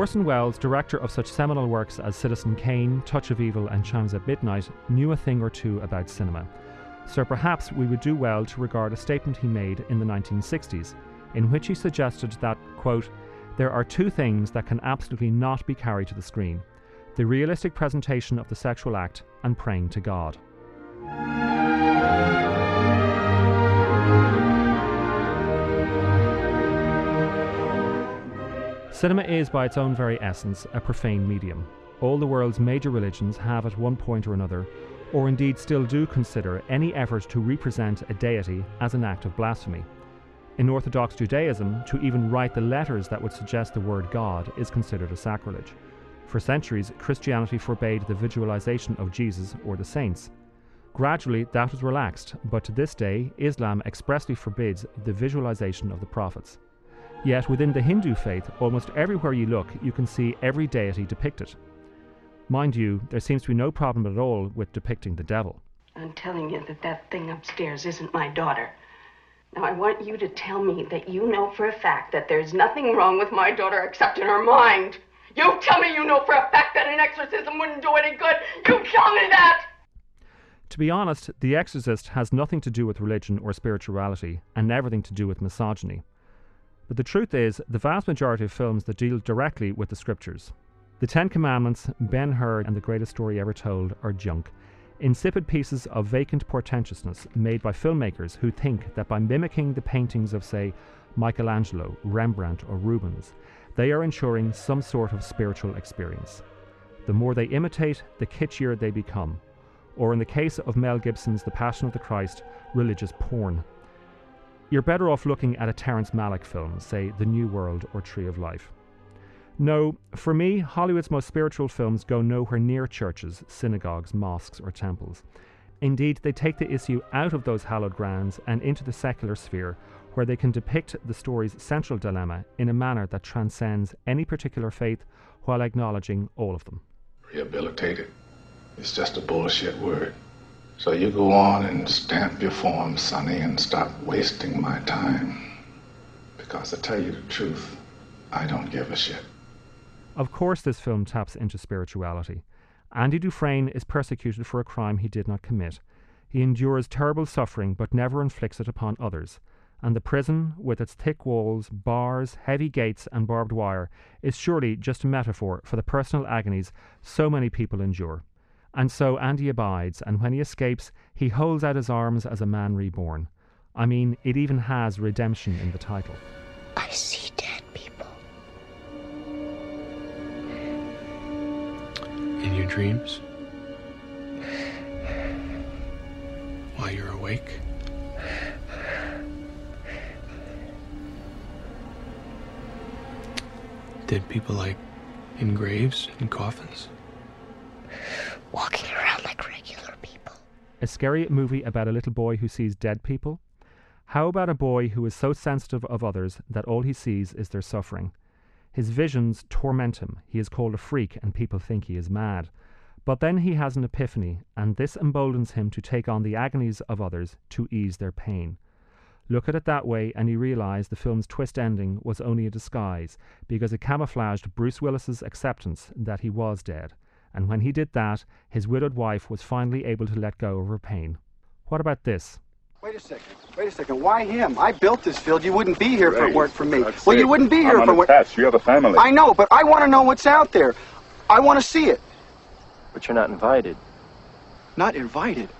Orson Welles, director of such seminal works as Citizen Kane, Touch of Evil, and Chimes at Midnight, knew a thing or two about cinema. So perhaps we would do well to regard a statement he made in the 1960s, in which he suggested that, quote, there are two things that can absolutely not be carried to the screen the realistic presentation of the sexual act and praying to God. Cinema is, by its own very essence, a profane medium. All the world's major religions have, at one point or another, or indeed still do consider any effort to represent a deity as an act of blasphemy. In Orthodox Judaism, to even write the letters that would suggest the word God is considered a sacrilege. For centuries, Christianity forbade the visualization of Jesus or the saints. Gradually, that was relaxed, but to this day, Islam expressly forbids the visualization of the prophets. Yet within the Hindu faith, almost everywhere you look, you can see every deity depicted. Mind you, there seems to be no problem at all with depicting the devil. I'm telling you that that thing upstairs isn't my daughter. Now, I want you to tell me that you know for a fact that there's nothing wrong with my daughter except in her mind. You tell me you know for a fact that an exorcism wouldn't do any good. You tell me that! To be honest, The Exorcist has nothing to do with religion or spirituality, and everything to do with misogyny. But the truth is, the vast majority of films that deal directly with the scriptures, The Ten Commandments, Ben Hur, and The Greatest Story Ever Told, are junk. Insipid pieces of vacant portentousness made by filmmakers who think that by mimicking the paintings of, say, Michelangelo, Rembrandt, or Rubens, they are ensuring some sort of spiritual experience. The more they imitate, the kitschier they become. Or in the case of Mel Gibson's The Passion of the Christ, religious porn. You're better off looking at a Terrence Malick film, say The New World or Tree of Life. No, for me, Hollywood's most spiritual films go nowhere near churches, synagogues, mosques, or temples. Indeed, they take the issue out of those hallowed grounds and into the secular sphere, where they can depict the story's central dilemma in a manner that transcends any particular faith while acknowledging all of them. Rehabilitated. It's just a bullshit word. So you go on and stamp your form, Sonny, and stop wasting my time. Because to tell you the truth, I don't give a shit. Of course, this film taps into spirituality. Andy Dufresne is persecuted for a crime he did not commit. He endures terrible suffering but never inflicts it upon others. And the prison, with its thick walls, bars, heavy gates, and barbed wire, is surely just a metaphor for the personal agonies so many people endure. And so Andy abides, and when he escapes, he holds out his arms as a man reborn. I mean, it even has redemption in the title. I see dead people. In your dreams? While you're awake? Dead people like in graves, and coffins? walking around like regular people. A scary movie about a little boy who sees dead people? How about a boy who is so sensitive of others that all he sees is their suffering? His visions torment him. He is called a freak, and people think he is mad. But then he has an epiphany, and this emboldens him to take on the agonies of others to ease their pain. Look at it that way, and you realize the film's twist ending was only a disguise because it camouflaged Bruce Willis's acceptance that he was dead and when he did that, his widowed wife was finally able to let go of her pain. What about this? Wait a second. Wait a second. Why him? I built this field. You wouldn't be here Ray, if it weren't for me. God's Well, sake, you wouldn't be here I'm if it weren't. unattached. You have a family. I know, but I want to know what's out there. I want to see it. But you're not invited. Not invited.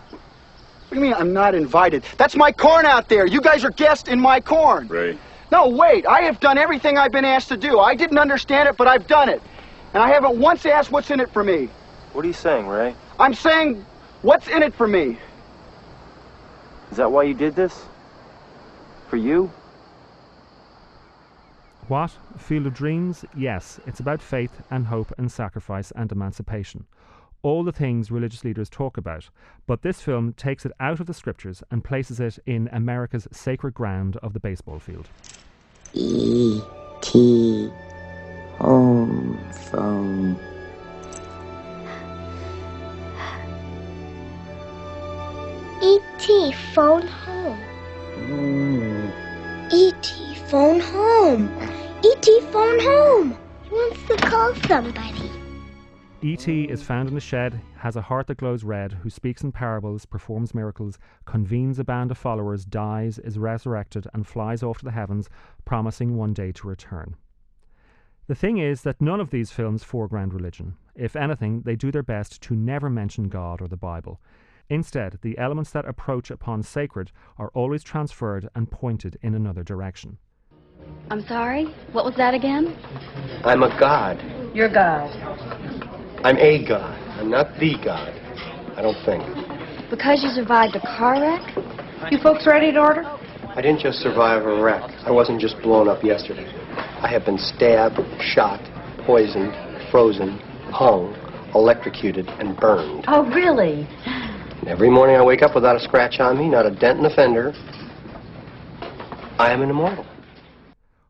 What do you mean I'm not invited? That's my corn out there. You guys are guests in my corn. Ray, No, wait. I have done everything I've been asked to do. I didn't understand it, but I've done it. And I haven't once asked what's in it for me. What are you saying, Ray? I'm saying, what's in it for me? Is that why you did this? For you? What? Field of Dreams? Yes, it's about faith and hope and sacrifice and emancipation. All the things religious leaders talk about, but this film takes it out of the scriptures and places it in America's sacred ground of the baseball field. E T home phone. E.T. phone home. Mm. E.T. phone home. E.T. phone home. He wants to call somebody. E.T. is found in a shed, has a heart that glows red, who speaks in parables, performs miracles, convenes a band of followers, dies, is resurrected, and flies off to the heavens, promising one day to return. The thing is that none of these films foreground religion. If anything, they do their best to never mention God or the Bible. Instead, the elements that approach upon sacred are always transferred and pointed in another direction. I'm sorry? What was that again? I'm a god. You're God. I'm a god. I'm not the god. I don't think. Because you survived a car wreck? You folks ready to order? I didn't just survive a wreck. I wasn't just blown up yesterday. I have been stabbed, shot, poisoned, frozen, hung, electrocuted, and burned. Oh, really? And every morning I wake up without a scratch on me, not a dent in the fender. I am an immortal.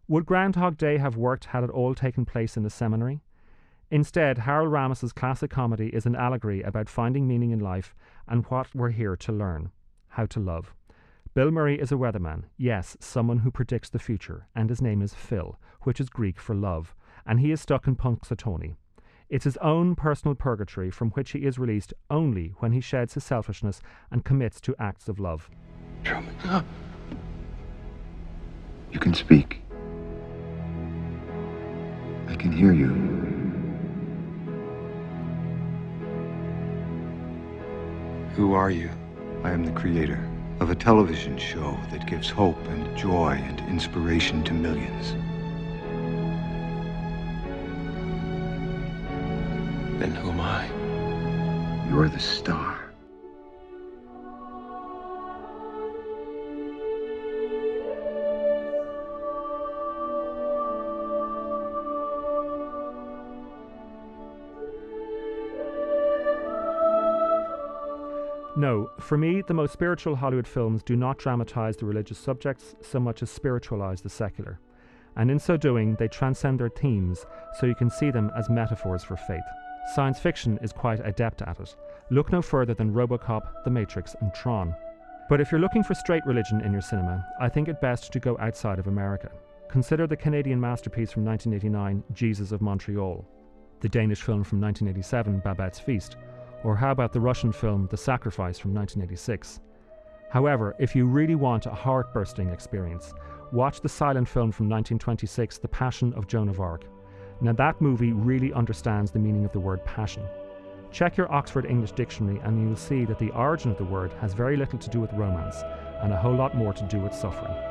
Would Groundhog Day have worked had it all taken place in a seminary? Instead, Harold Ramis's classic comedy is an allegory about finding meaning in life and what we're here to learn how to love. Bill Murray is a weatherman, yes, someone who predicts the future, and his name is Phil, which is Greek for love, and he is stuck in Punxsutawney. It's his own personal purgatory from which he is released only when he sheds his selfishness and commits to acts of love. Truman. You can speak. I can hear you. Who are you? I am the creator of a television show that gives hope and joy and inspiration to millions. Then who am I? You're the star. No, for me, the most spiritual Hollywood films do not dramatize the religious subjects so much as spiritualize the secular. And in so doing, they transcend their themes so you can see them as metaphors for faith. Science fiction is quite adept at it. Look no further than Robocop, The Matrix, and Tron. But if you're looking for straight religion in your cinema, I think it best to go outside of America. Consider the Canadian masterpiece from 1989, Jesus of Montreal, the Danish film from 1987, Babette's Feast, or how about the Russian film The Sacrifice from 1986? However, if you really want a heart bursting experience, watch the silent film from 1926, The Passion of Joan of Arc. Now, that movie really understands the meaning of the word passion. Check your Oxford English Dictionary and you'll see that the origin of the word has very little to do with romance and a whole lot more to do with suffering.